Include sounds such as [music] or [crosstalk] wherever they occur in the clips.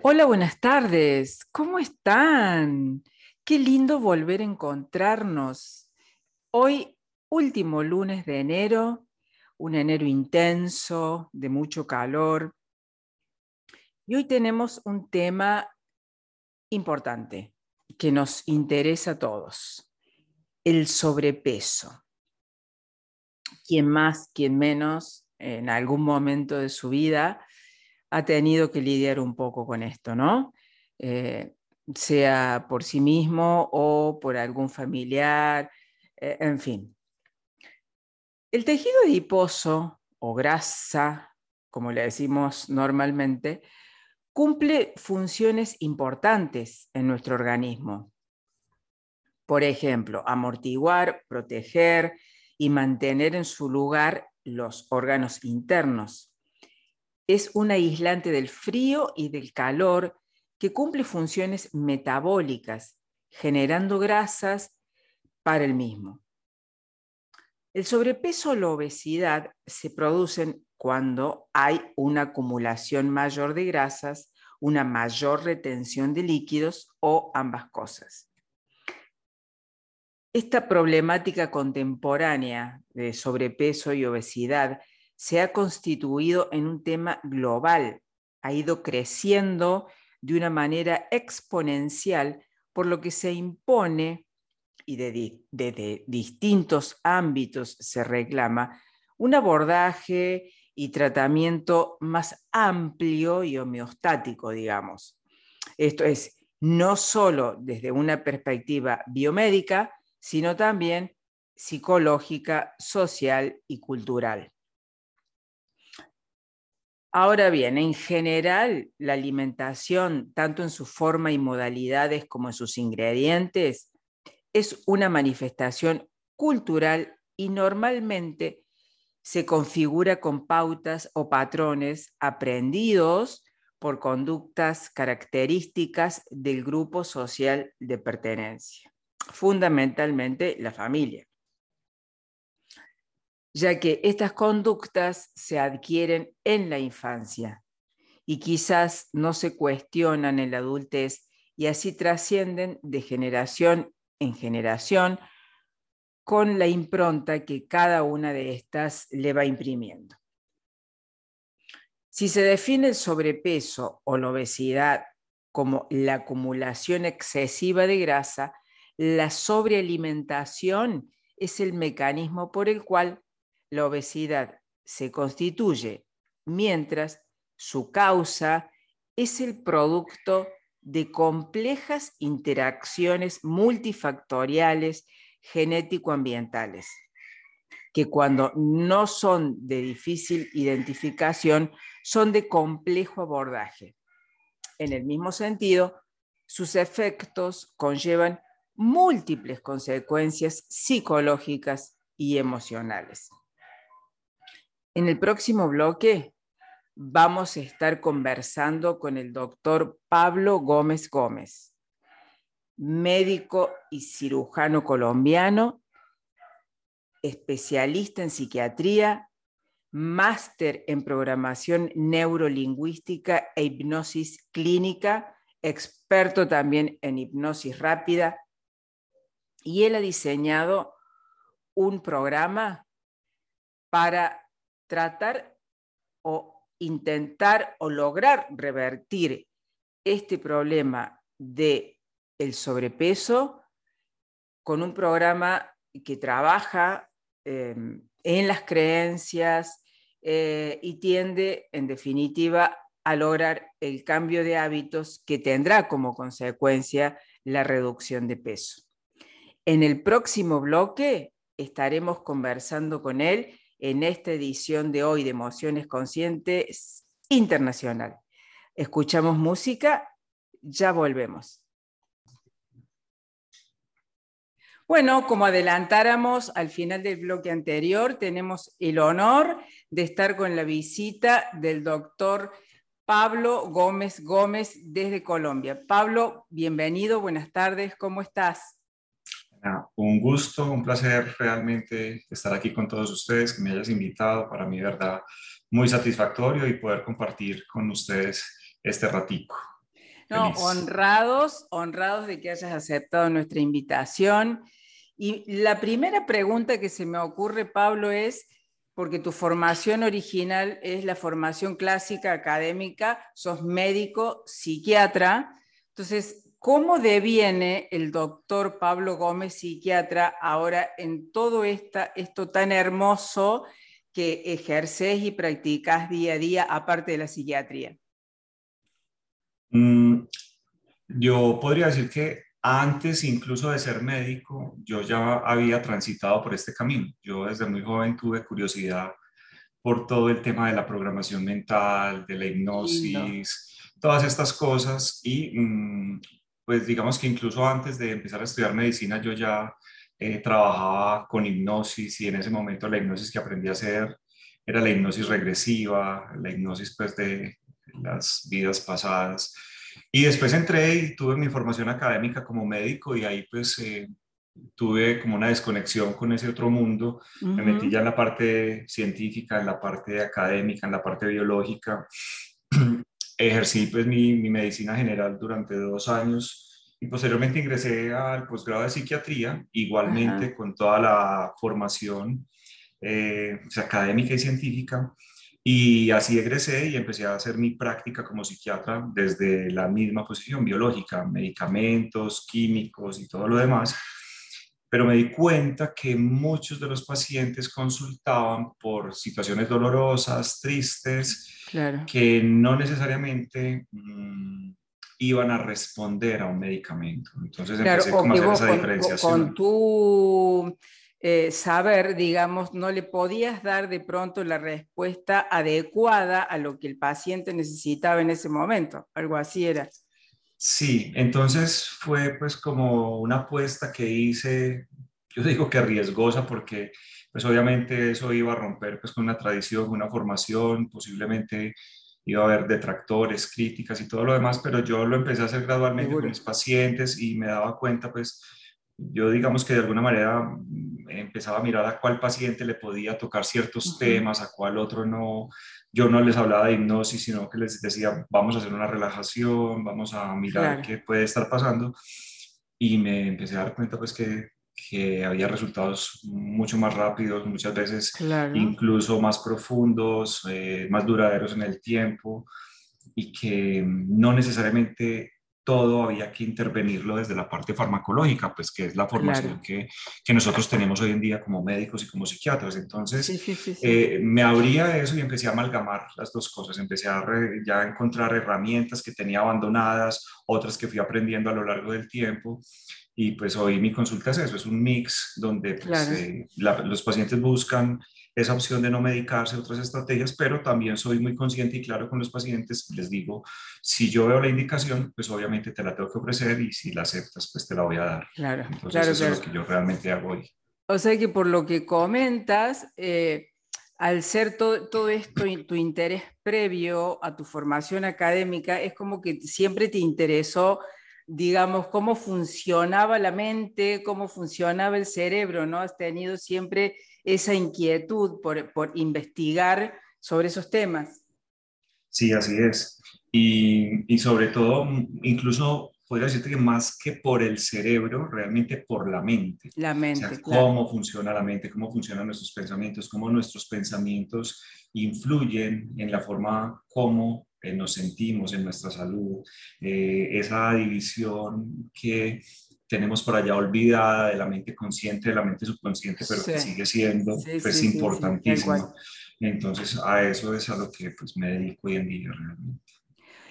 Hola, buenas tardes. ¿Cómo están? Qué lindo volver a encontrarnos. Hoy, último lunes de enero, un enero intenso, de mucho calor. Y hoy tenemos un tema importante que nos interesa a todos, el sobrepeso. Quien más, quien menos, en algún momento de su vida ha tenido que lidiar un poco con esto, ¿no? Eh, sea por sí mismo o por algún familiar, eh, en fin. El tejido adiposo o grasa, como le decimos normalmente, cumple funciones importantes en nuestro organismo. Por ejemplo, amortiguar, proteger y mantener en su lugar los órganos internos. Es un aislante del frío y del calor que cumple funciones metabólicas, generando grasas para el mismo. El sobrepeso o la obesidad se producen cuando hay una acumulación mayor de grasas, una mayor retención de líquidos o ambas cosas. Esta problemática contemporánea de sobrepeso y obesidad se ha constituido en un tema global, ha ido creciendo de una manera exponencial, por lo que se impone y de, distintos ámbitos se reclama un abordaje y tratamiento más amplio y homeostático, digamos. Esto es, no solo desde una perspectiva biomédica, sino también psicológica, social y cultural. Ahora bien, en general, la alimentación, tanto en su forma y modalidades como en sus ingredientes, es una manifestación cultural y normalmente se configura con pautas o patrones aprendidos por conductas características del grupo social de pertenencia, fundamentalmente la familia ya que estas conductas se adquieren en la infancia y quizás no se cuestionan en la adultez y así trascienden de generación en generación con la impronta que cada una de estas le va imprimiendo. Si se define el sobrepeso o la obesidad como la acumulación excesiva de grasa, la sobrealimentación es el mecanismo por el cual la obesidad se constituye, mientras su causa es el producto de complejas interacciones multifactoriales genético-ambientales, que cuando no son de difícil identificación, son de complejo abordaje. En el mismo sentido, sus efectos conllevan múltiples consecuencias psicológicas y emocionales. En el próximo bloque vamos a estar conversando con el doctor Pablo Gómez Gómez, médico y cirujano colombiano, especialista en psiquiatría, máster en programación neurolingüística e hipnosis clínica, experto también en hipnosis rápida, y él ha diseñado un programa para tratar o intentar o lograr revertir este problema de el sobrepeso con un programa que trabaja em, en las creencias eh, y tiende, en definitiva, a lograr el cambio de hábitos que tendrá como consecuencia la reducción de peso. En el próximo bloque estaremos conversando con él en esta edición de hoy de Emociones Conscientes Internacional. Escuchamos música, ya volvemos. Bueno, como adelantáramos al final del bloque anterior, tenemos el honor de estar con la visita del doctor Pablo Gómez Gómez desde Colombia. Pablo, bienvenido, buenas tardes, ¿cómo estás? Un gusto, un placer realmente estar aquí con todos ustedes, que me hayas invitado, para mí, verdad, muy satisfactorio y poder compartir con ustedes este ratico. No, honrados, honrados de que hayas aceptado nuestra invitación. Y la primera pregunta que se me ocurre, Pablo, es, porque tu formación original es la formación clásica académica, sos médico, psiquiatra. Entonces, ¿cómo deviene el doctor Pablo Gómez, psiquiatra, ahora en todo esta, esto tan hermoso que ejerces y practicas día a día, aparte de la psiquiatría? Mm, yo podría decir que antes incluso de ser médico, yo ya había transitado por este camino. Yo desde muy joven tuve curiosidad por todo el tema de la programación mental, de la hipnosis, todas estas cosas. Y mm, pues digamos que incluso antes de empezar a estudiar medicina, yo ya eh, trabajaba con hipnosis y en ese momento la hipnosis que aprendí a hacer era la hipnosis regresiva, la hipnosis pues de las vidas pasadas. Y después entré y tuve mi formación académica como médico y ahí pues eh, tuve como una desconexión con ese otro mundo. Me metí ya en la parte científica, en la parte académica, en la parte biológica. Ejercí pues mi, mi, medicina general durante dos años y posteriormente ingresé al posgrado de psiquiatría, igualmente con toda la formación eh, académica y científica. Y así egresé y empecé a hacer mi práctica como psiquiatra desde la misma posición biológica, medicamentos, químicos y todo lo demás. Pero me di cuenta que muchos de los pacientes consultaban por situaciones dolorosas, tristes, que no necesariamente mm, iban a responder a un medicamento. Entonces empecé a hacer esa diferenciación. Con tu eh, saber, digamos, no le podías dar de pronto la respuesta adecuada a lo que el paciente necesitaba en ese momento, algo así era. Sí, entonces fue pues como una apuesta que hice, yo digo que riesgosa porque pues obviamente eso iba a romper pues con una tradición, una formación, posiblemente iba a haber detractores, críticas y todo lo demás, pero yo lo empecé a hacer gradualmente con mis pacientes y me daba cuenta pues yo digamos que de alguna manera mm, empezaba a mirar a cuál paciente le podía tocar ciertos temas, a cuál otro no. Yo no les hablaba de hipnosis, sino que les decía, vamos a hacer una relajación, vamos a mirar qué puede estar pasando. Y me empecé a dar cuenta pues que, que había resultados mucho más rápidos, muchas veces incluso más profundos, eh, más duraderos en el tiempo y que no necesariamente todo había que intervenirlo desde la parte farmacológica, pues que es la formación que, que, nosotros tenemos hoy en día como médicos y como psiquiatras. Entonces, eh, me abría eso y empecé a amalgamar las dos cosas. Empecé a ya encontrar herramientas que tenía abandonadas, otras que fui aprendiendo a lo largo del tiempo. Y pues hoy mi consulta es eso, es un mix donde pues, eh, los pacientes buscan esa opción de no medicarse, otras estrategias, pero también soy muy consciente y claro con los pacientes, les digo, si yo veo la indicación, pues obviamente te la tengo que ofrecer y si la aceptas, pues te la voy a dar. Claro, Entonces, claro, eso es lo que yo realmente hago hoy. O sea que por lo que comentas, eh, al ser todo, todo esto, tu interés previo a tu formación académica, es como que siempre te interesó digamos, cómo funcionaba la mente, cómo funcionaba el cerebro, ¿no? Has tenido siempre esa inquietud por, por investigar sobre esos temas. Sí, así es. Y, y, sobre todo, incluso podría decirte que más que por el cerebro, realmente por la mente. La mente. O sea, cómo funciona la mente, cómo funcionan nuestros pensamientos, cómo nuestros pensamientos influyen en la forma como eh, nos sentimos en nuestra salud. Eh, esa división que tenemos por allá olvidada de la mente consciente, de la mente subconsciente, pero que sigue siendo pues, importantísima. Entonces a eso es a lo que pues, me dedico hoy en día realmente.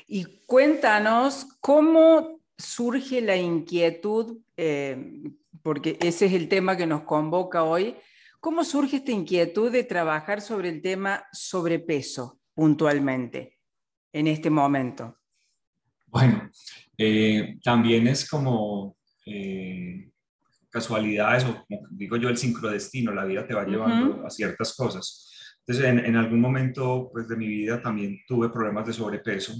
Y cuéntanos cómo surge la inquietud, eh, porque ese es el tema que nos convoca hoy, ¿cómo surge esta inquietud de trabajar sobre el tema sobrepeso puntualmente en este momento? Bueno, eh, también es como eh, casualidades o como digo yo el sincrodestino, la vida te va llevando a ciertas cosas. Entonces en, en, algún momento pues, de mi vida también tuve problemas de sobrepeso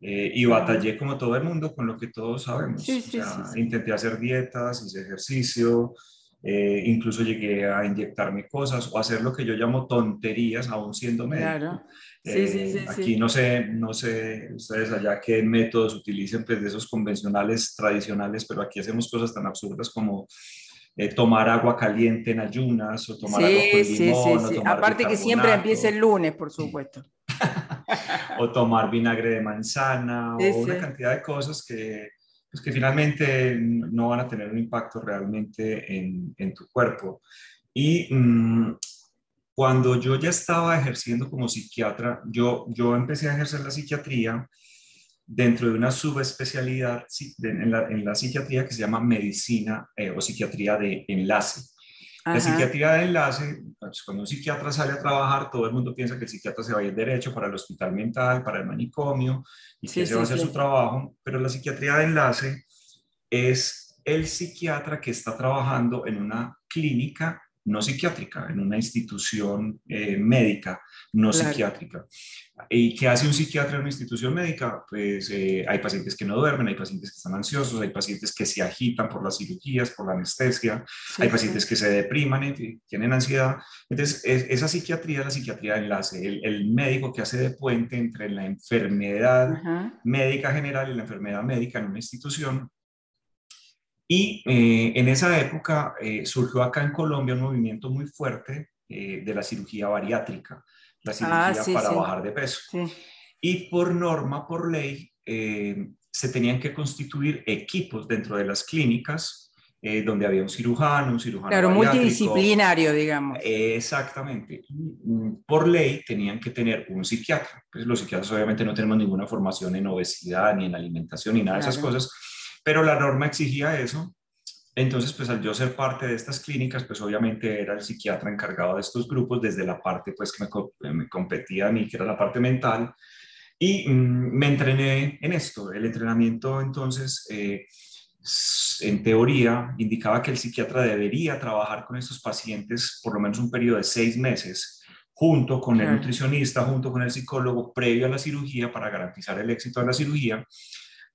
eh, y batallé como todo el mundo con lo que todos sabemos. o sea, intenté hacer dietas, hice ejercicio, eh, incluso llegué a inyectarme cosas o hacer lo que yo llamo tonterías aún siendo médico. Eh, aquí no sé, no sé ustedes allá qué métodos utilicen pues, de esos convencionales tradicionales, pero aquí hacemos cosas tan absurdas como eh, tomar agua caliente en ayunas o tomar agua con limón. Sí, sí, Aparte que siempre empieza el lunes, por supuesto. [laughs] o tomar vinagre de manzana o una cantidad de cosas que, pues, que finalmente no van a tener un impacto realmente en, en tu cuerpo. Y mm, cuando yo ya estaba ejerciendo como psiquiatra, yo, yo empecé a ejercer la psiquiatría dentro de una subespecialidad en la, en la psiquiatría que se llama medicina eh, o psiquiatría de enlace. La psiquiatría de enlace, pues, cuando un psiquiatra sale a trabajar, todo el mundo piensa que el psiquiatra se va a ir derecho para el hospital mental, para el manicomio, y que se va a hacer su trabajo, pero la psiquiatría de enlace es el psiquiatra que está trabajando en una clínica no psiquiátrica, en una institución eh, médica, no psiquiátrica. ¿Y qué hace un psiquiatra en una institución médica? Pues eh, hay pacientes que no duermen, hay pacientes que están ansiosos, hay pacientes que se agitan por las cirugías, por la anestesia, hay pacientes que se depriman, tienen ansiedad. Entonces, esa psiquiatría es la psiquiatría de enlace, el, médico que hace de puente entre la enfermedad médica general y la enfermedad médica en una institución y eh, en esa época eh, surgió acá en Colombia un movimiento muy fuerte eh, de la cirugía bariátrica, la ah, cirugía para bajar de peso. Y por norma, por ley, se tenían que constituir equipos dentro de las clínicas donde había un cirujano, un cirujano. Claro, multidisciplinario, digamos. exactamente. Mm, por ley tenían que tener un psiquiatra. Pues los psiquiatras obviamente no tenemos ninguna formación en obesidad, ni en alimentación, ni nada de esas cosas pero la norma exigía eso. Entonces, pues al yo ser parte de estas clínicas, pues obviamente era el psiquiatra encargado de estos grupos desde la parte pues que me, me competía a mí, que era la parte mental, y mm, me entrené en esto. El entrenamiento entonces, eh, en teoría, indicaba que el psiquiatra debería trabajar con estos pacientes por lo menos un periodo de seis meses, junto con el nutricionista, junto con el psicólogo, previo a la cirugía para garantizar el éxito de la cirugía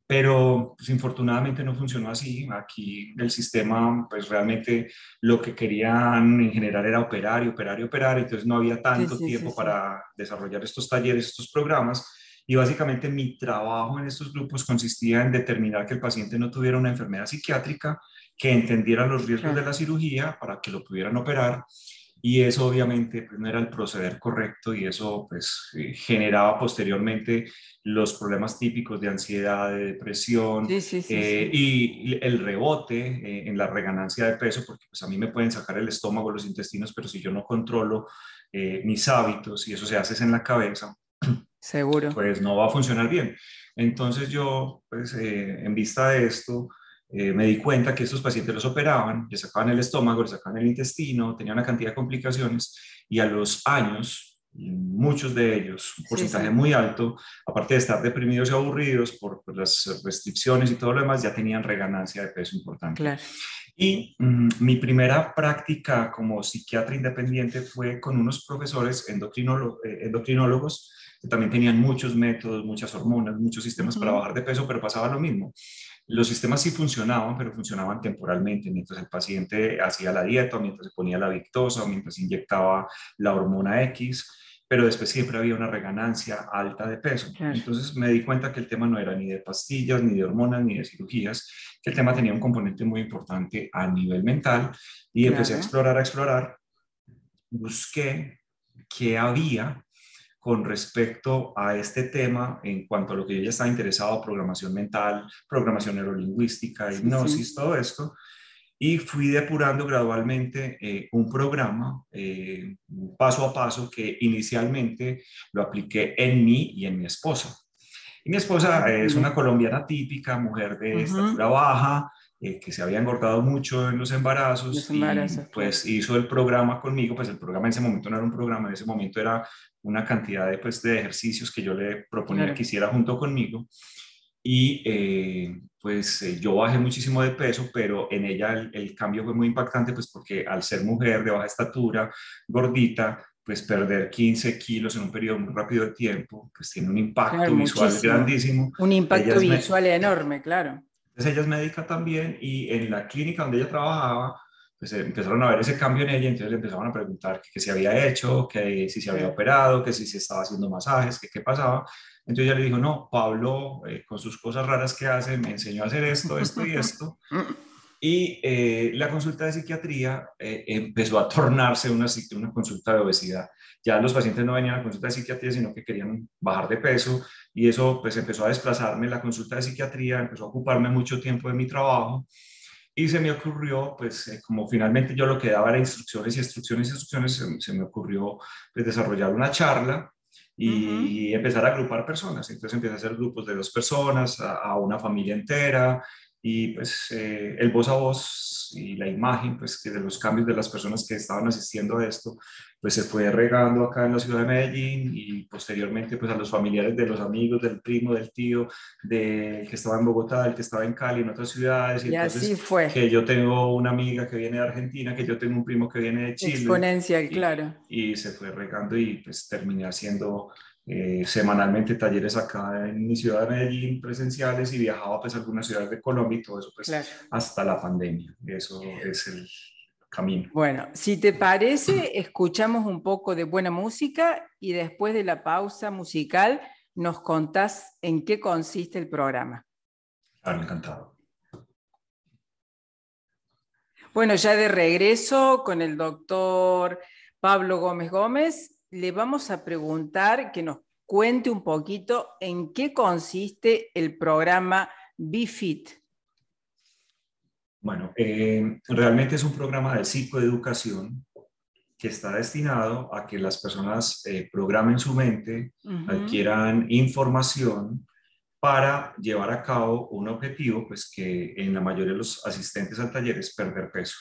pero pues, infortunadamente no funcionó así. Aquí el sistema, pues realmente lo que querían en general era operar y operar y operar, entonces no había tanto tiempo para desarrollar estos talleres, estos programas. Y básicamente mi trabajo en estos grupos consistía en determinar que el paciente no tuviera una enfermedad psiquiátrica, que entendiera los riesgos de la cirugía para que lo pudieran operar y eso obviamente pues, no era el proceder correcto y eso pues eh, generaba posteriormente los problemas típicos de ansiedad, de depresión eh, y el rebote eh, en la reganancia de peso, porque pues a mí me pueden sacar el estómago, los intestinos, pero si yo no controlo mis hábitos y eso se hace en la cabeza, [clears throat] seguro, pues no va a funcionar bien. Entonces yo, pues en vista de esto, eh, me di cuenta que estos pacientes los operaban, les sacaban el estómago, les sacaban el intestino, tenían una cantidad de complicaciones y a los años, muchos de ellos, un porcentaje muy alto, aparte de estar deprimidos y aburridos por, las restricciones y todo lo demás, ya tenían reganancia de peso importante. Y mm, mi primera práctica como psiquiatra independiente fue con unos profesores eh, endocrinólogos que también tenían muchos métodos, muchas hormonas, muchos sistemas para bajar de peso, pero pasaba lo mismo. Los sistemas sí funcionaban, pero funcionaban temporalmente, mientras el paciente hacía la dieta, mientras se ponía la victosa, mientras inyectaba la hormona X, pero después siempre había una reganancia alta de peso. Entonces me di cuenta que el tema no era ni de pastillas, ni de hormonas, ni de cirugías, que el tema tenía un componente muy importante a nivel mental y empecé a explorar, a explorar, busqué qué había con respecto a este tema en cuanto a lo que yo ya estaba interesado, programación mental, programación neurolingüística, hipnosis, todo esto, y fui depurando gradualmente eh, un programa eh, paso a paso que inicialmente lo apliqué en mí y en mi esposa. Y mi esposa es una colombiana típica, mujer de estatura baja, eh, que se había engordado mucho en los embarazos, y pues hizo el programa conmigo, pues el programa en ese momento no era un programa, en ese momento era una cantidad de, pues, de ejercicios que yo le proponía que hiciera junto conmigo. Y eh, pues eh, yo bajé muchísimo de peso, pero en ella el, cambio fue muy impactante, pues porque al ser mujer de baja estatura, gordita, pues perder 15 kilos en un periodo muy rápido de tiempo, pues tiene un impacto visual grandísimo. Un impacto visual enorme, claro. Entonces ella es médica también y en la clínica donde ella trabajaba, pues empezaron a ver ese cambio en ella, entonces le empezaron a preguntar qué se había hecho, que si se había operado, que si se estaba haciendo masajes, que qué pasaba. Entonces ella le dijo, no, Pablo, eh, con sus cosas raras que hace, me enseñó a hacer esto, esto y esto. [laughs] Y eh, la consulta de psiquiatría eh, empezó a tornarse una, una consulta de obesidad. Ya los pacientes no venían a la consulta de psiquiatría, sino que querían bajar de peso y eso pues empezó a desplazarme la consulta de psiquiatría, empezó a ocuparme mucho tiempo de mi trabajo y se me ocurrió, pues eh, como finalmente yo lo que daba era instrucciones y instrucciones y instrucciones, se, me ocurrió pues, desarrollar una charla y empezar a agrupar personas. Entonces empecé a hacer grupos de dos personas, a, una familia entera y pues eh, el voz a voz y la imagen pues que de los cambios de las personas que estaban asistiendo a esto pues se fue regando acá en la ciudad de Medellín y posteriormente pues a los familiares de los amigos, del primo, del tío, de que estaba en Bogotá, del que estaba en Cali, en otras ciudades. Y, así fue. Que yo tengo una amiga que viene de Argentina, que yo tengo un primo que viene de Chile. Exponencial, claro. Y se fue regando y pues terminé haciendo eh, semanalmente talleres acá en mi ciudad de Medellín presenciales y viajaba pues a algunas ciudades de Colombia y todo eso pues hasta la pandemia. Eso es el camino. Bueno, si te parece, escuchamos un poco de buena música y después de la pausa musical nos contás en qué consiste el programa. Encantado. Bueno, ya de regreso con el doctor Pablo Gómez Gómez, le vamos a preguntar que nos cuente un poquito en qué consiste el programa BeFit. Bueno, eh, realmente es un programa de psicoeducación que está destinado a que las personas eh, programen su mente, adquieran información para llevar a cabo un objetivo, pues que en la mayoría de los asistentes al taller es perder peso.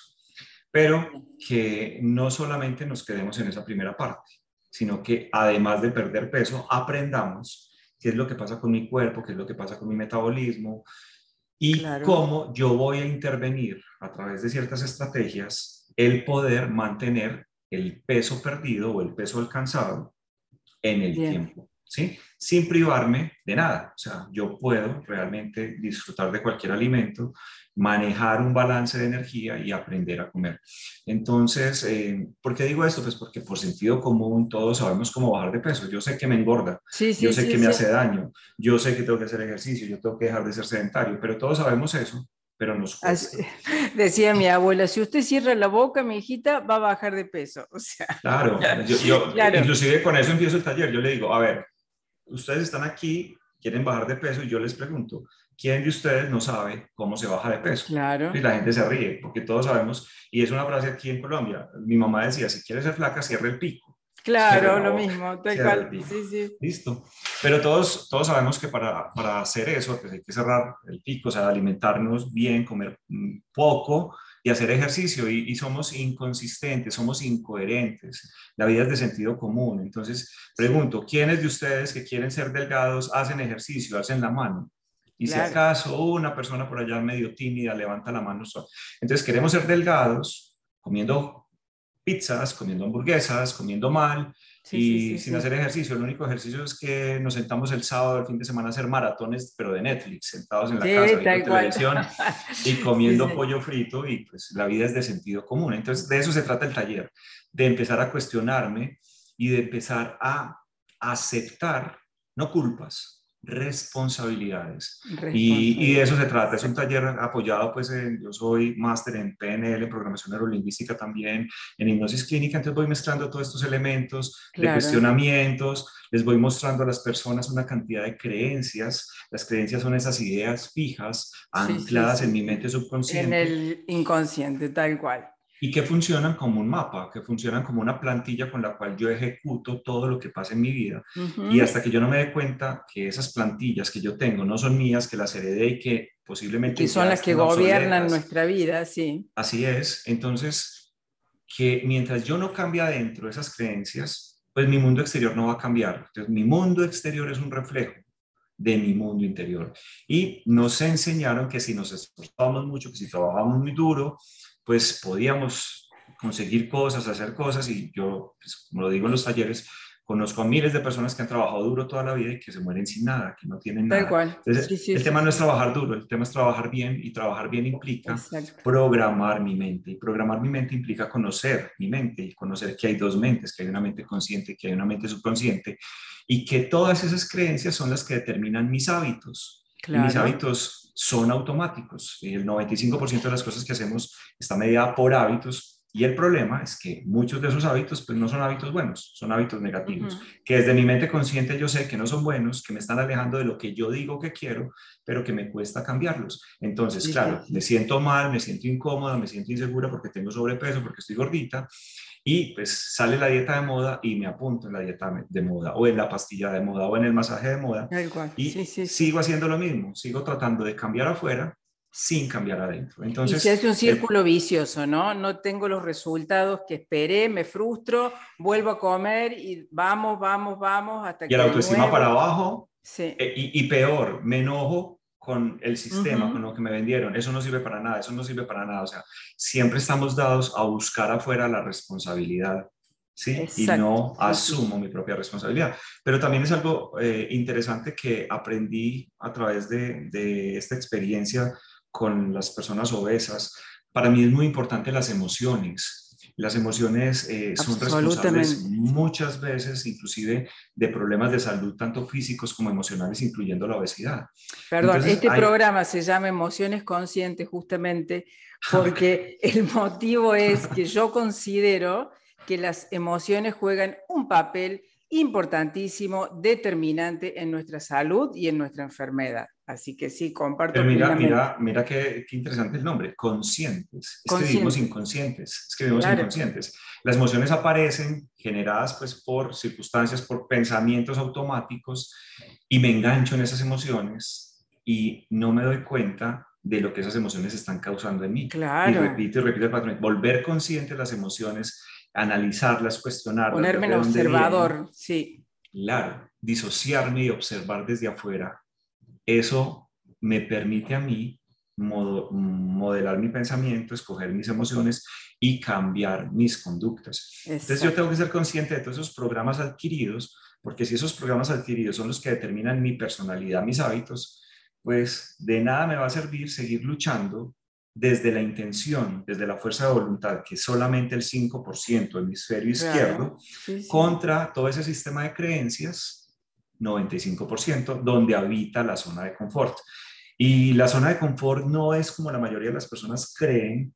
Pero que no solamente nos quedemos en esa primera parte, sino que además de perder peso, aprendamos qué es lo que pasa con mi cuerpo, qué es lo que pasa con mi metabolismo y cómo yo voy a intervenir a través de ciertas estrategias el poder mantener el peso perdido o el peso alcanzado en el tiempo. ¿Sí? Sin privarme de nada. O sea, yo puedo realmente disfrutar de cualquier alimento, manejar un balance de energía y aprender a comer. Entonces, eh, ¿por qué digo esto? Pues porque por sentido común todos sabemos cómo bajar de peso. Yo sé que me engorda, yo sé que me hace daño, yo sé que tengo que hacer ejercicio, yo tengo que dejar de ser sedentario, pero todos sabemos eso. Pero nos [laughs] decía mi abuela, si usted cierra la boca, mi hijita va a bajar de peso. [laughs] O sea, claro, yo, inclusive con eso empiezo el taller. Yo le digo, a ver, ustedes están aquí, quieren bajar de peso y yo les pregunto, ¿quién de ustedes no sabe cómo se baja de peso? Claro. Y la gente se ríe, porque todos sabemos, y es una frase aquí en Colombia, mi mamá decía, si quieres ser flaca, cierre el pico. Claro, lo mismo, tal cual. Sí, sí. Listo. Pero todos, todos sabemos que para, para hacer eso, pues hay que cerrar el pico, o sea, alimentarnos bien, comer mm, poco, y hacer ejercicio y, somos inconsistentes, somos incoherentes. La vida es de sentido común. Entonces, pregunto, ¿quiénes de ustedes que quieren ser delgados hacen ejercicio, hacen la mano? Y si acaso una persona por allá medio tímida levanta la mano. Entonces, queremos ser delgados comiendo pizzas, comiendo hamburguesas, comiendo mal, y sin hacer ejercicio. El único ejercicio es que nos sentamos el sábado, el fin de semana, a hacer maratones, pero de Netflix, sentados en la casa, viendo televisión [laughs] y comiendo pollo frito, y pues la vida es de sentido común. Entonces, de eso se trata el taller, de empezar a cuestionarme y de empezar a aceptar, no culpas, responsabilidades. Y, de eso se trata. Es un taller apoyado, pues yo soy máster en PNL, en programación neurolingüística también, en hipnosis clínica, entonces voy mezclando todos estos elementos de cuestionamientos, les voy mostrando a las personas una cantidad de creencias. Las creencias son esas ideas fijas, ancladas en mi mente subconsciente. En el inconsciente, tal cual y que funcionan como un mapa, que funcionan como una plantilla con la cual yo ejecuto todo lo que pasa en mi vida. Y hasta que yo no me dé cuenta que esas plantillas que yo tengo no son mías, que las heredé y que posiblemente... Que son las que gobiernan nuestra vida, sí. Así es. Entonces, que mientras yo no cambie adentro esas creencias, pues mi mundo exterior no va a cambiar. Entonces, mi mundo exterior es un reflejo de mi mundo interior. Y nos enseñaron que si nos esforzamos mucho, que si trabajamos muy duro, pues podíamos conseguir cosas, hacer cosas y yo, pues, como lo digo en los talleres, Conozco a miles de personas que han trabajado duro toda la vida y que se mueren sin nada, que no tienen nada. Entonces, el tema no es trabajar duro, el tema es trabajar bien y trabajar bien implica programar mi mente. Y programar mi mente implica conocer mi mente y conocer que hay dos mentes, que hay una mente consciente, que hay una mente subconsciente y que todas esas creencias son las que determinan mis hábitos. mis hábitos son automáticos. El 95% de las cosas que hacemos está mediada por hábitos y el problema es que muchos de esos hábitos pues no son hábitos buenos, son hábitos negativos, que desde mi mente consciente yo sé que no son buenos, que me están alejando de lo que yo digo que quiero, pero que me cuesta cambiarlos. Entonces, claro, me siento mal, me siento incómoda, me siento insegura porque tengo sobrepeso, porque estoy gordita, y pues sale la dieta de moda y me apunto en la dieta de moda, o en la pastilla de moda, o en el masaje de moda, y sigo haciendo lo mismo, sigo tratando de cambiar afuera sin cambiar adentro. Entonces, y se hace un círculo vicioso, ¿no? No tengo los resultados que esperé, me frustro, vuelvo a comer y vamos, vamos, vamos hasta que... Y la autoestima para abajo. Sí. Eh, y, peor, me enojo con el sistema, con lo que me vendieron. Eso no sirve para nada, eso no sirve para nada. O sea, siempre estamos dados a buscar afuera la responsabilidad. ¿sí? Y no asumo mi propia responsabilidad. Pero también es algo eh, interesante que aprendí a través de, de esta experiencia con las personas obesas, para mí es muy importante las emociones. Las emociones eh, son responsables muchas veces, inclusive, de problemas de salud, tanto físicos como emocionales, incluyendo la obesidad. Perdón, este programa se llama Emociones Conscientes justamente porque [laughs] el motivo es que yo considero que las emociones juegan un papel importantísimo, determinante en nuestra salud y en nuestra enfermedad. Así que sí, comparto. Pero mira, mira, mira qué, qué, interesante el nombre, conscientes. Es que vivimos inconscientes, es que vivimos inconscientes. Las emociones aparecen generadas pues por circunstancias, por pensamientos automáticos y me engancho en esas emociones y no me doy cuenta de lo que esas emociones están causando en mí. Claro. Y repito y repito el patrón. Volver consciente de las emociones analizarlas, cuestionarlas. Ponerme en observador, sí. Claro, disociarme y observar desde afuera, eso me permite a mí modelar mi pensamiento, escoger mis emociones y cambiar mis conductas. Entonces yo tengo que ser consciente de todos esos programas adquiridos, porque si esos programas adquiridos son los que determinan mi personalidad, mis hábitos, pues de nada me va a servir seguir luchando desde la intención, desde la fuerza de voluntad, que solamente el 5% hemisferio izquierdo, contra todo ese sistema de creencias, 95%, donde habita la zona de confort. Y la zona de confort no es como la mayoría de las personas creen,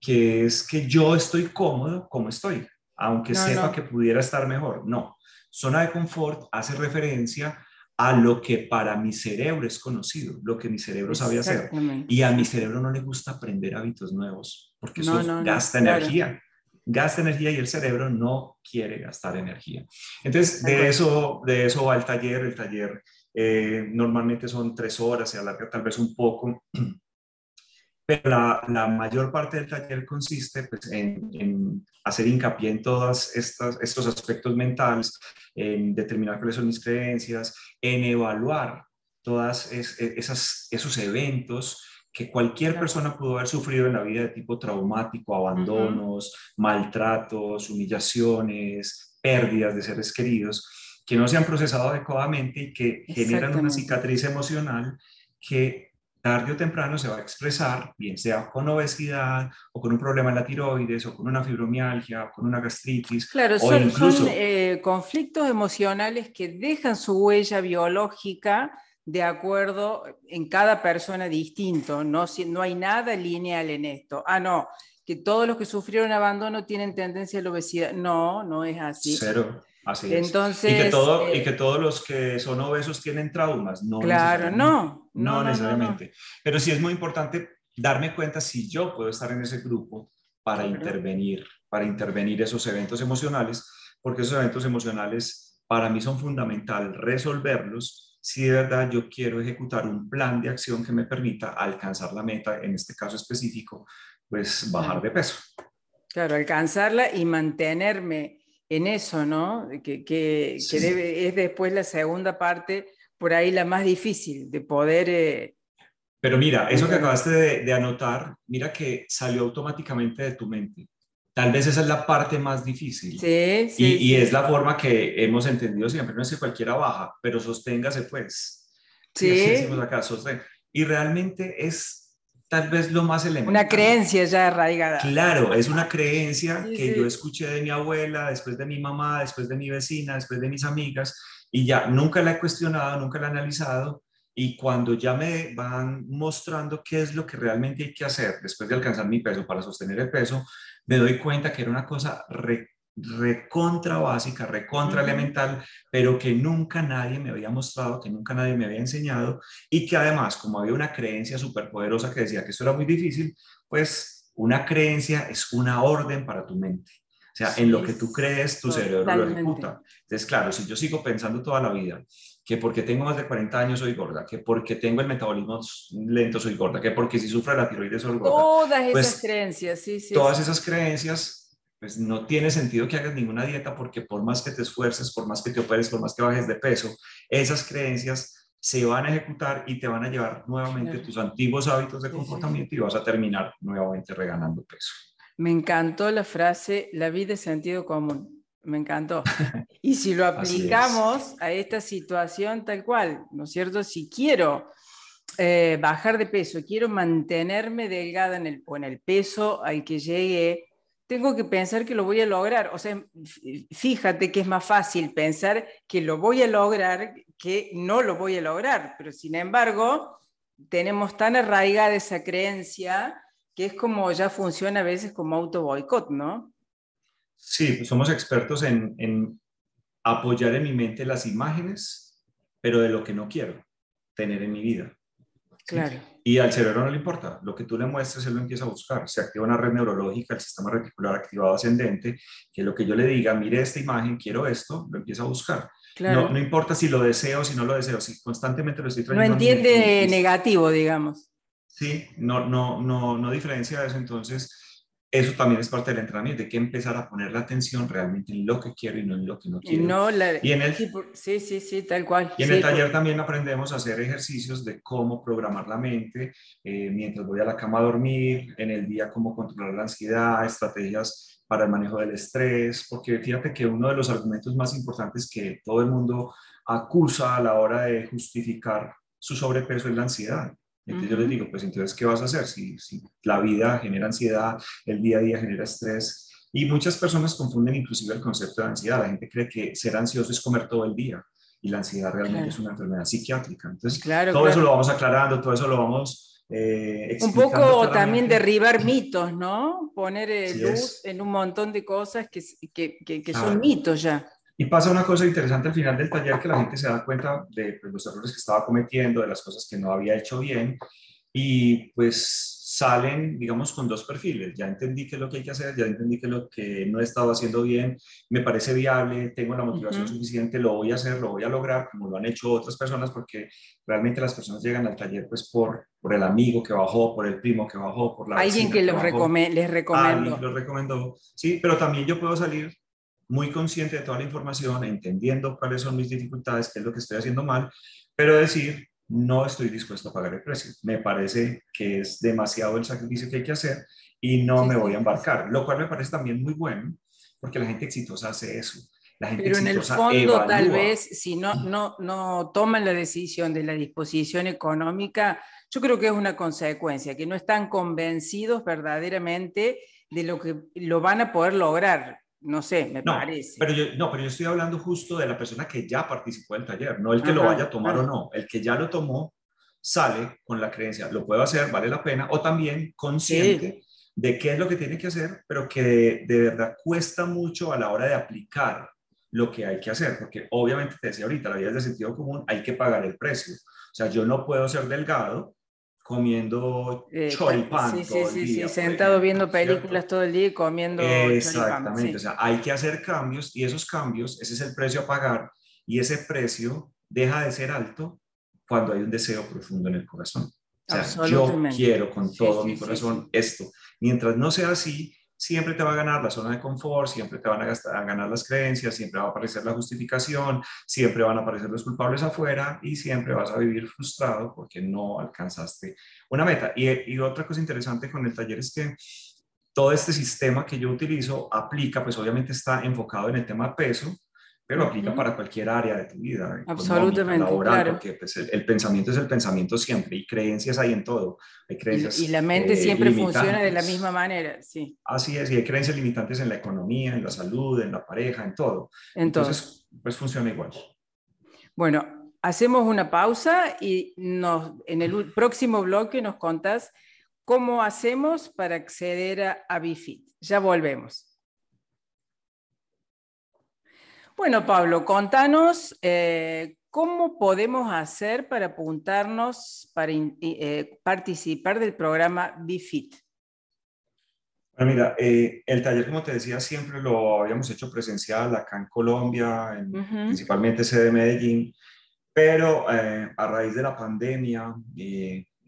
que es que yo estoy cómodo como estoy, aunque sepa que pudiera estar mejor. No, zona de confort hace referencia a lo que para mi cerebro es conocido, lo que mi cerebro sabe hacer. Y a mi cerebro no le gusta aprender hábitos nuevos, porque eso gasta energía. Gasta energía y el cerebro no quiere gastar energía. Entonces, de eso, de eso va el taller. El taller eh, normalmente son tres horas, se alarga tal vez un poco. [clears throat] Pero la, mayor parte del taller consiste pues, en, hacer hincapié en todos estos aspectos mentales, en determinar cuáles son mis creencias, en evaluar todas e, esas, esos eventos que cualquier persona pudo haber sufrido en la vida de tipo traumático, abandonos, maltratos, humillaciones, pérdidas de seres queridos, que no se han procesado adecuadamente y que generan una cicatriz emocional que tarde o temprano se va a expresar, bien sea con obesidad o con un problema en la tiroides o con una fibromialgia o con una gastritis. Claro, son, son eh, conflictos emocionales que dejan su huella biológica de acuerdo en cada persona distinto, no, no hay nada lineal en esto. Ah, no, que todos los que sufrieron abandono tienen tendencia a la obesidad. No, no es así. Cero. Así Entonces, Y que, todo, y eh, que todos los que son obesos tienen traumas. No claro, no. No, necesariamente. Pero sí es muy importante darme cuenta si yo puedo estar en ese grupo para intervenir, para intervenir esos eventos emocionales, porque esos eventos emocionales para mí son fundamental resolverlos si de verdad yo quiero ejecutar un plan de acción que me permita alcanzar la meta, en este caso específico, pues bajar de peso. Claro, alcanzarla y mantenerme en eso, ¿no? Que, que, debe, es después la segunda parte, por ahí la más difícil de poder... Eh, Pero mira, eso que acabaste de, anotar, mira que salió automáticamente de tu mente. Tal vez esa es la parte más difícil. Sí, sí. Y, es la forma que hemos entendido siempre. No es que cualquiera baja, pero sosténgase pues. Sí. decimos acá, Y realmente es tal vez lo más elemental. Una creencia ya arraigada. Claro, es una creencia que yo escuché de mi abuela, después de mi mamá, después de mi vecina, después de mis amigas, y ya nunca la he cuestionado, nunca la he analizado, y cuando ya me van mostrando qué es lo que realmente hay que hacer después de alcanzar mi peso para sostener el peso, me doy cuenta que era una cosa recontra básica, recontra elemental, pero que nunca nadie me había mostrado, que nunca nadie me había enseñado y que además, como había una creencia súper poderosa que decía que eso era muy difícil, pues una creencia es una orden para tu mente. O sea, en lo que tú crees, tu cerebro lo ejecuta. Entonces, claro, si yo sigo pensando toda la vida que porque tengo más de 40 años soy gorda, que porque tengo el metabolismo lento soy gorda, que porque si sufro de la tiroides soy gorda. Todas pues, esas creencias, sí, sí. Todas esas creencias, pues no tiene sentido que hagas ninguna dieta porque por más que te esfuerces, por más que te operes, por más que bajes de peso, esas creencias se van a ejecutar y te van a llevar nuevamente tus antiguos hábitos de comportamiento y vas a terminar nuevamente reganando peso. Me encantó la frase, la vida es sentido común. Me encantó. [laughs] Y si lo aplicamos a esta situación tal cual, ¿no es cierto? Si quiero eh, bajar de peso, quiero mantenerme delgada en el, o en el peso al que llegue, tengo que pensar que lo voy a lograr. O sea, fíjate que es más fácil pensar que lo voy a lograr que no lo voy a lograr. Pero sin embargo, tenemos tan arraigada esa creencia que es como ya funciona a veces como auto boicot, ¿no? Sí, somos expertos en, apoyar en mi mente las imágenes, pero de lo que no quiero tener en mi vida. Claro. Y al cerebro no le importa, lo que tú le muestres, él lo empieza a buscar. Se activa una red neurológica, el sistema reticular activado ascendente, que lo que yo le diga, mire esta imagen, quiero esto, lo empieza a buscar. Claro. No, importa si lo deseo, si no lo deseo, si constantemente lo estoy trayendo. No entiende negativo, digamos. Sí, no, no, no, no diferencia eso. Entonces, eso también es parte del entrenamiento, de que empezar a poner la atención realmente en lo que quiero y no en lo que no quiero. No, y en el, sí, sí, sí, tal cual. Y en el taller también aprendemos a hacer ejercicios de cómo programar la mente eh, mientras voy a la cama a dormir, en el día cómo controlar la ansiedad, estrategias para el manejo del estrés, porque fíjate que uno de los argumentos más importantes que todo el mundo acusa a la hora de justificar su sobrepeso es la ansiedad. Entonces yo les digo, pues entonces, ¿qué vas a hacer? Si, si, la vida genera ansiedad, el día a día genera estrés, y muchas personas confunden inclusive el concepto de ansiedad. La gente cree que ser ansioso es comer todo el día, y la ansiedad realmente es una enfermedad psiquiátrica. Entonces, claro, todo eso lo vamos aclarando, todo eso lo vamos eh, un poco también derribar mitos, ¿no? Poner luz en un montón de cosas que, que, que, son mitos ya. Y pasa una cosa interesante al final del taller que la gente se da cuenta de pues, los errores que estaba cometiendo, de las cosas que no había hecho bien y pues salen, digamos, con dos perfiles. Ya entendí qué es lo que hay que hacer, ya entendí qué es lo que no he estado haciendo bien, me parece viable, tengo la motivación suficiente, lo voy a hacer, lo voy a lograr, como lo han hecho otras personas, porque realmente las personas llegan al taller pues por, por el amigo que bajó, por el primo que bajó, por la... Alguien que, los les recomendó. Alguien los recomendó, sí, pero también yo puedo salir muy consciente de toda la información, entendiendo cuáles son mis dificultades, qué es lo que estoy haciendo mal, pero decir, no estoy dispuesto a pagar el precio. Me parece que es demasiado el sacrificio que hay que hacer y no me voy a embarcar, lo cual me parece también muy bueno, porque la gente exitosa hace eso. La gente Pero en el fondo, tal vez, si no, no, no toman la decisión de la disposición económica, yo creo que es una consecuencia, que no están convencidos verdaderamente de lo que lo van a poder lograr. No sé, me parece. Pero yo, no, pero yo estoy hablando justo de la persona que ya participó del taller, no el que lo vaya a tomar o no. El que ya lo tomó sale con la creencia, lo puedo hacer, vale la pena, o también consciente de qué es lo que tiene que hacer, pero que de, verdad cuesta mucho a la hora de aplicar lo que hay que hacer, porque obviamente te decía ahorita, la vida es de sentido común, hay que pagar el precio. O sea, yo no puedo ser delgado comiendo eh, choripán. Sí, sí, sí, sí, sentado viendo películas todo el día y comiendo Exactamente, o sea, hay que hacer cambios y esos cambios, ese es el precio a pagar y ese precio deja de ser alto cuando hay un deseo profundo en el corazón. O sea, yo quiero con todo mi corazón esto. Mientras no sea así, siempre te va a ganar la zona de confort, siempre te van a, ganar las creencias, siempre va a aparecer la justificación, siempre van a aparecer los culpables afuera y siempre vas a vivir frustrado porque no alcanzaste una meta. Y, otra cosa interesante con el taller es que todo este sistema que yo utilizo aplica, pues obviamente está enfocado en el tema peso, pero aplica para cualquier área de tu vida, absolutamente, laboral, porque pues, el, pensamiento es el pensamiento siempre y creencias hay en todo. Hay creencias, y, la mente eh, siempre funciona de la misma manera, sí. Así es, y hay creencias limitantes en la economía, en la salud, en la pareja, en todo. Entonces, pues funciona igual. Bueno, hacemos una pausa y nos, en el próximo bloque nos contás cómo hacemos para acceder a, a Bifit. Ya volvemos. Bueno, Pablo, contanos eh, cómo podemos hacer para apuntarnos, para eh, participar del programa BeFit. Bueno, mira, eh, el taller, como te decía, siempre lo habíamos hecho presencial acá en Colombia, principalmente sede de Medellín, pero a raíz de la pandemia,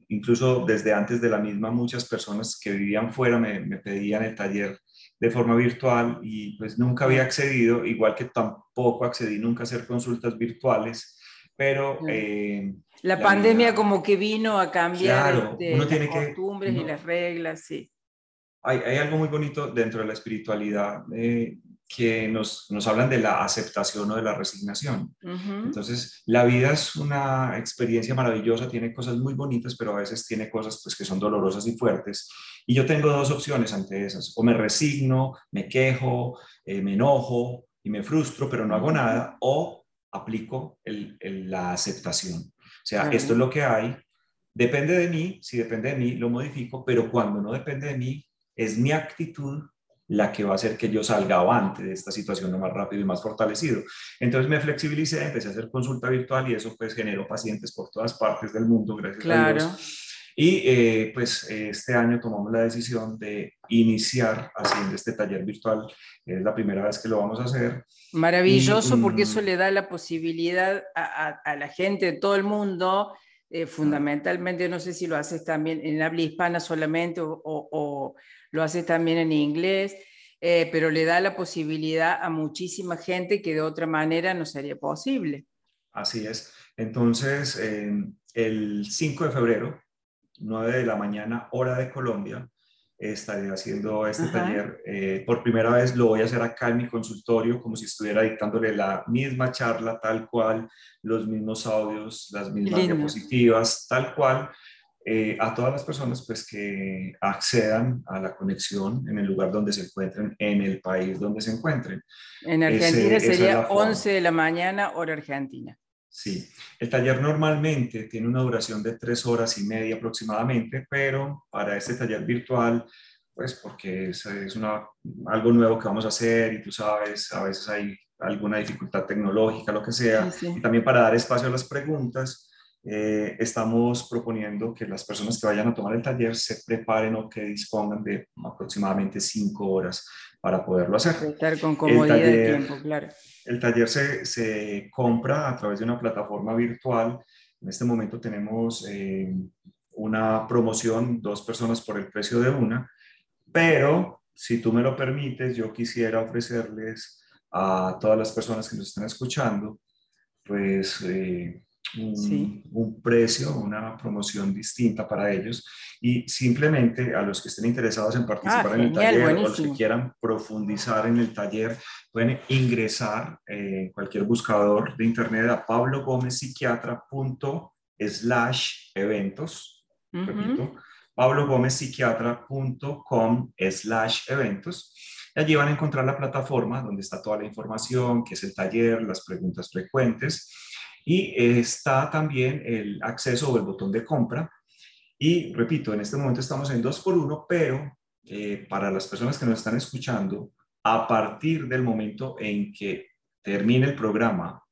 incluso desde antes de la misma, muchas personas que vivían fuera me, me pedían el taller de forma virtual y pues nunca había accedido, igual que tampoco accedí nunca a hacer consultas virtuales, pero... Eh, la, pandemia como que vino a cambiar este, las costumbres y las reglas, sí. Hay, hay, algo muy bonito dentro de la espiritualidad eh, que nos, nos, hablan de la aceptación o de la resignación. Entonces, la vida es una experiencia maravillosa, tiene cosas muy bonitas, pero a veces tiene cosas pues, que son dolorosas y fuertes. Y yo tengo dos opciones ante esas. O me resigno, me quejo, eh, me enojo y me frustro, pero no hago nada, o aplico el, la aceptación. O sea, esto es lo que hay, depende de mí, si depende de mí, lo modifico, pero cuando no depende de mí, es mi actitud la que va a hacer que yo salga avante de esta situación lo más rápido y más fortalecido. Entonces me flexibilicé, empecé a hacer consulta virtual y eso pues generó pacientes por todas partes del mundo, gracias a Dios. Y eh, pues este año tomamos la decisión de iniciar haciendo este taller virtual. Es la primera vez que lo vamos a hacer. Maravilloso porque eso le da la posibilidad a, a, la gente de todo el mundo, eh, fundamentalmente, no sé si lo haces también en habla hispana solamente o, o lo hace también en inglés, eh, pero le da la posibilidad a muchísima gente que de otra manera no sería posible. Así es. Entonces, el 5 de febrero, 9 de la mañana, hora de Colombia, estaré haciendo este taller. Eh, por primera vez lo voy a hacer acá en mi consultorio, como si estuviera dictándole la misma charla, tal cual, los mismos audios, las mismas diapositivas, tal cual. Eh, a todas las personas pues, que accedan a la conexión en el lugar donde se encuentren, en el país donde se encuentren. En Argentina sería 11 de la mañana, hora argentina. Sí, el taller normalmente tiene una duración de tres horas y media aproximadamente, pero para este taller virtual, pues porque es, es una, algo nuevo que vamos a hacer y tú sabes, a veces hay alguna dificultad tecnológica, lo que sea, y también para dar espacio a las preguntas, eh, estamos proponiendo que las personas que vayan a tomar el taller se preparen o que dispongan de aproximadamente cinco horas para poderlo hacer. Estar con comodidad de tiempo, claro. El taller se, se, compra a través de una plataforma virtual. En este momento tenemos eh, una promoción, dos personas por el precio de una, pero si tú me lo permites, yo quisiera ofrecerles a todas las personas que nos están escuchando, pues... Eh, un, precio, una promoción distinta para ellos. Y simplemente a los que estén interesados en participar ah, en el taller o los que quieran profundizar en el taller pueden ingresar en eh, cualquier buscador de internet a slash eventos, repito, pablogomezpsiquiatra.com slash eventos. Y allí van a encontrar la plataforma donde está toda la información, que es el taller, las preguntas frecuentes y está también el acceso o el botón de compra. Y repito, en este momento estamos en 2 por 1 pero eh, para las personas que nos están escuchando, a partir del momento en que termine el programa,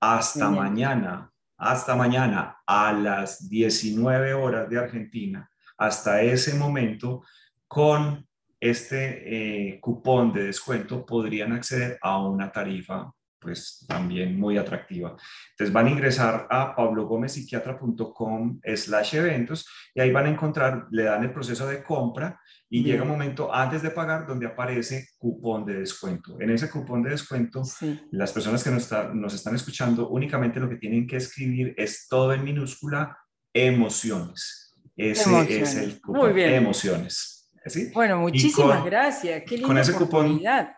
hasta mañana, hasta mañana a las 19 horas de Argentina, hasta ese momento, con este eh, cupón de descuento podrían acceder a una tarifa pues también muy atractiva. Entonces van a ingresar a pablogomezpsiquiatra.com slash eventos y ahí van a encontrar, le dan el proceso de compra y llega un momento antes de pagar donde aparece cupón de descuento. En ese cupón de descuento, las personas que nos, nos están escuchando únicamente lo que tienen que escribir es todo en minúscula, emociones. Ese es el cupón, emociones. ¿sí? Bueno, muchísimas gracias. Qué linda con ese oportunidad. Cupón,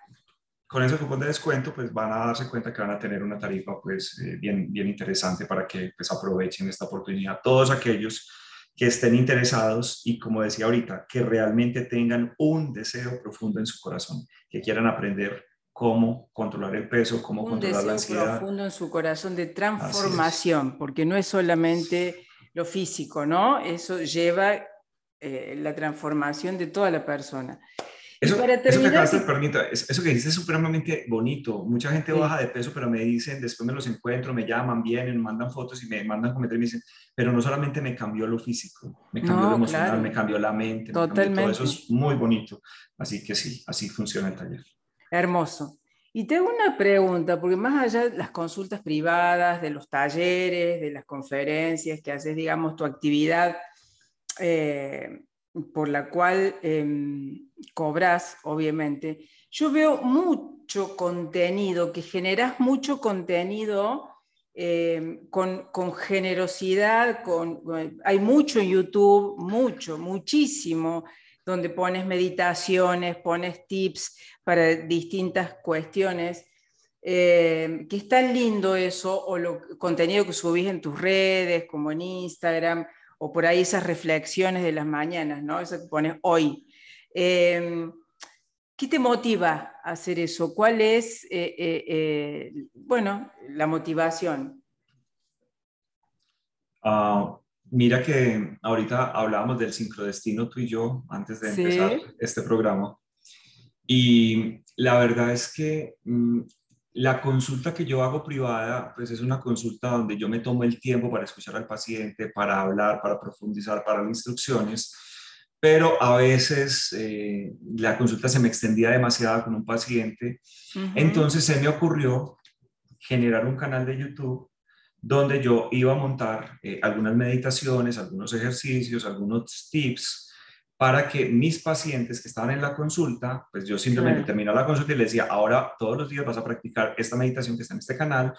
con ese cupón de descuento, pues van a darse cuenta que van a tener una tarifa pues eh, bien, bien interesante para que pues aprovechen esta oportunidad. Todos aquellos que estén interesados y como decía ahorita, que realmente tengan un deseo profundo en su corazón, que quieran aprender cómo controlar el peso, cómo controlar la ansiedad. Un profundo en su corazón de transformación, porque no es solamente lo físico, ¿no? Eso lleva eh, la transformación de toda la persona. Eso, eso, que eso que dices es supremamente bonito. Mucha gente baja de peso, pero me dicen, después me los encuentro, me llaman, vienen, me mandan fotos y me mandan comentarios y me dicen, pero no solamente me cambió lo físico, me cambió lo emocional, me cambió la mente, Totalmente. todo eso es muy bonito. Así que sí, así funciona el taller. Hermoso. Y tengo una pregunta, porque más allá de las consultas privadas, de los talleres, de las conferencias que haces, digamos, tu actividad eh, por la cual em, cobras, obviamente, yo veo mucho contenido, que generas mucho contenido em, con, con, generosidad, con, hay mucho en YouTube, mucho, muchísimo donde pones meditaciones, pones tips para distintas cuestiones. Eh, que es tan lindo eso, o lo contenido que subís en tus redes, como en Instagram, o por ahí esas reflexiones de las mañanas, ¿no? Eso que pones hoy. Eh, ¿Qué te motiva a hacer eso? ¿Cuál es, eh, bueno, la motivación? Uh, Mira que ahorita hablábamos del sincrodestino tú y yo antes de empezar este programa. Y la verdad es que mm, la consulta que yo hago privada, pues es una consulta donde yo me tomo el tiempo para escuchar al paciente, para hablar, para profundizar, para dar instrucciones, pero a veces eh, la consulta se me extendía demasiado con un paciente. Entonces se me ocurrió generar un canal de YouTube donde yo iba a montar eh, algunas meditaciones, algunos ejercicios, algunos tips para que mis pacientes que estaban en la consulta, pues yo simplemente terminaba la consulta y les decía, ahora todos los días vas a practicar esta meditación que está en este canal.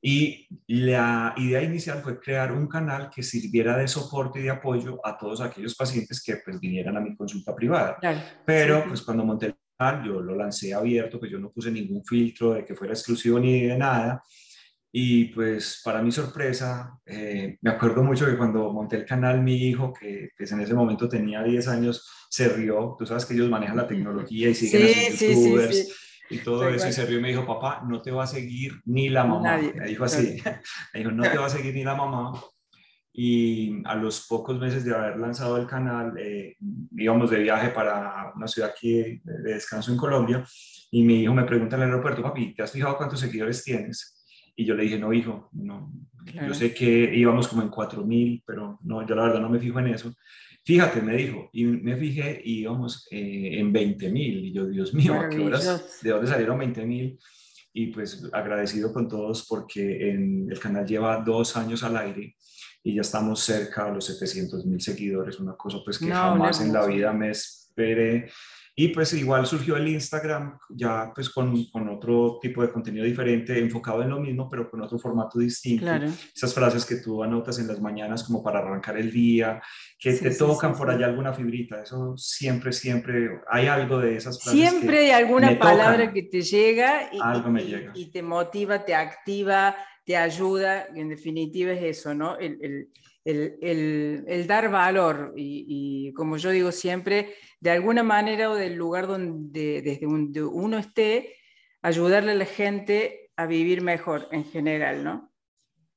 Y la idea inicial fue crear un canal que sirviera de soporte y de apoyo a todos aquellos pacientes que pues vinieran a mi consulta privada. Pero pues cuando monté el canal, yo lo lancé abierto, pues yo no puse ningún filtro de que fuera exclusivo ni de nada. Y pues para mi sorpresa, eh, me acuerdo mucho que cuando monté el canal, mi hijo, que pues en ese momento tenía 10 años, se rió. Tú sabes que ellos manejan la tecnología y siguen a sus youtubers y todo eso. Y se rió y me dijo, papá, no te va a seguir ni la mamá. me dijo así. [laughs] me dijo, no te va a seguir ni la mamá. Y a los pocos meses de haber lanzado el canal, eh, íbamos de viaje para una ciudad aquí de descanso en Colombia. Y mi hijo me pregunta en el aeropuerto, papi, ¿te has fijado cuántos seguidores tienes? Y yo le dije, no, hijo, no, yo sé que íbamos como en 4.000, pero no, yo la verdad no me fijo en eso. Fíjate, me dijo, y me fijé y íbamos eh, en 20.000. Y yo, Dios mío, ¿a qué horas, ¿de dónde salieron 20.000? Y pues agradecido con todos porque en, el canal lleva dos años al aire y ya estamos cerca de los 700 mil seguidores, una cosa pues que jamás en la vida me esperé y pues igual surgió el Instagram ya pues con, con, otro tipo de contenido diferente, enfocado en lo mismo, pero con otro formato distinto. Esas frases que tú anotas en las mañanas como para arrancar el día, que te tocan por allá alguna fibrita, eso siempre, siempre hay algo de esas frases. Siempre hay alguna palabra que te llega y, algo me llega. y te motiva, te activa, te ayuda, en definitiva es eso, ¿no? El, el, el, el dar valor y, y, como yo digo siempre, de alguna manera o del lugar donde, desde donde uno esté, ayudarle a la gente a vivir mejor en general, ¿no?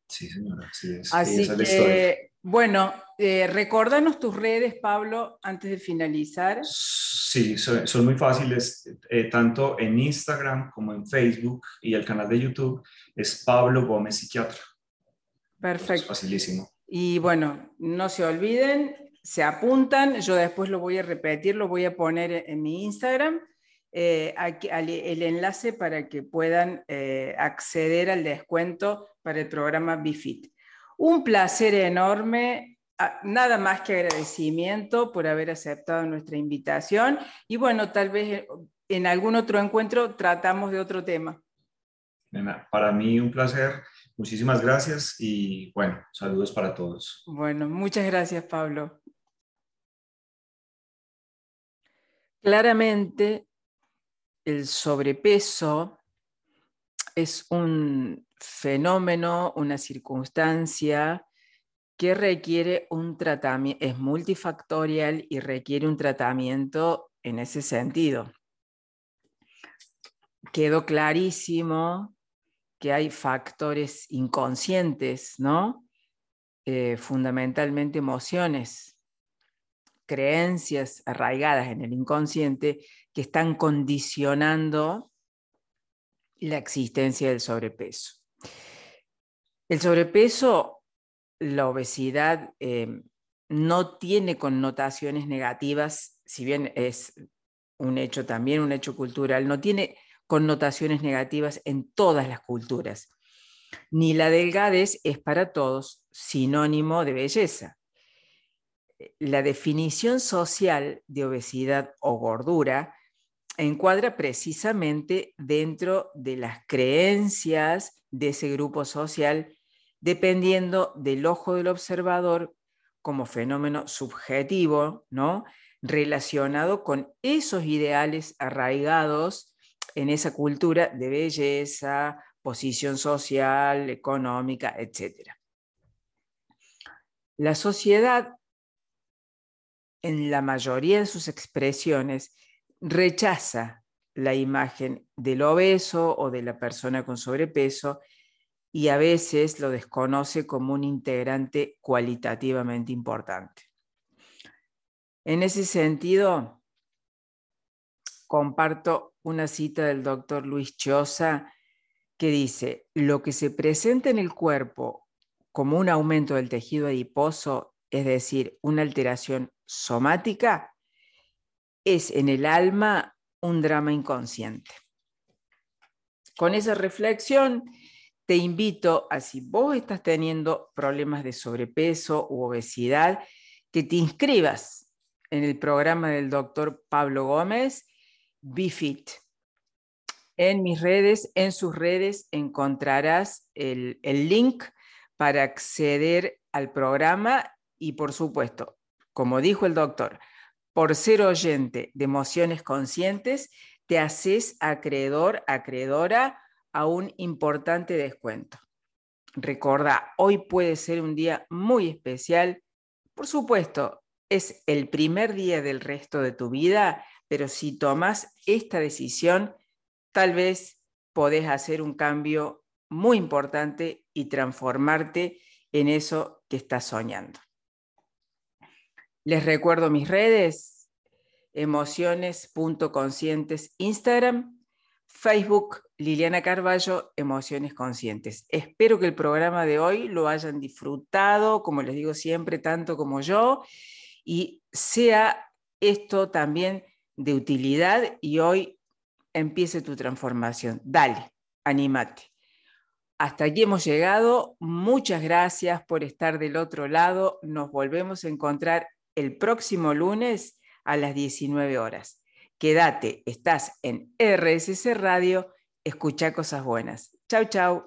Sí, señora, sí es. Así que, bueno, eh, recordanos tus redes, Pablo, antes de finalizar. Sí, son, muy fáciles, eh, tanto en Instagram como en Facebook y el canal de YouTube es Pablo Gómez Psiquiatra. Perfecto. Es facilísimo. Y bueno, no se olviden, se apuntan, yo después lo voy a repetir, lo voy a poner en mi Instagram, eh, el enlace para que puedan eh, acceder al descuento para el programa BIFIT. Un placer enorme, ah, nada más que agradecimiento por haber aceptado nuestra invitación y bueno, tal vez en algún otro encuentro tratamos de otro tema. Para mí un placer, muchísimas gracias y bueno, saludos para todos. Bueno, muchas gracias Pablo. Claramente, el sobrepeso es un fenómeno, una circunstancia que requiere un tratamiento, es multifactorial y requiere un tratamiento en ese sentido. Quedó clarísimo que hay factores inconscientes, ¿no? Eh, fundamentalmente emociones, creencias arraigadas en el inconsciente que están condicionando la existencia del sobrepeso. El sobrepeso, la obesidad, eh, no tiene connotaciones negativas, si bien es un hecho también, un hecho cultural, no tiene connotaciones negativas en todas las culturas. Ni la delgadez es para todos sinónimo de belleza. La definición social de obesidad o gordura encuadra precisamente dentro de las creencias de ese grupo social, dependiendo del ojo del observador como fenómeno subjetivo, ¿no? relacionado con esos ideales arraigados en esa cultura de belleza, posición social, económica, etc. La sociedad, en la mayoría de sus expresiones, rechaza la imagen del obeso o de la persona con sobrepeso y a veces lo desconoce como un integrante cualitativamente importante. En ese sentido, comparto una cita del doctor Luis Chosa que dice, lo que se presenta en el cuerpo como un aumento del tejido adiposo, es decir, una alteración somática, es en el alma un drama inconsciente. Con esa reflexión, te invito a si vos estás teniendo problemas de sobrepeso u obesidad, que te inscribas en el programa del doctor Pablo Gómez, BeFit. En mis redes, en sus redes, encontrarás el, el link para acceder al programa y, por supuesto, como dijo el doctor, por ser oyente de emociones conscientes, te haces acreedor, acreedora a un importante descuento. Recuerda, hoy puede ser un día muy especial. Por supuesto, es el primer día del resto de tu vida, pero si tomas esta decisión, tal vez podés hacer un cambio muy importante y transformarte en eso que estás soñando. Les recuerdo mis redes, emociones.conscientes Instagram, Facebook Liliana Carballo, Emociones Conscientes. Espero que el programa de hoy lo hayan disfrutado, como les digo siempre, tanto como yo, y sea esto también de utilidad y hoy empiece tu transformación. Dale, anímate. Hasta aquí hemos llegado. Muchas gracias por estar del otro lado. Nos volvemos a encontrar el próximo lunes a las 19 horas. Quédate, estás en RSC Radio, escucha cosas buenas. Chau, chau.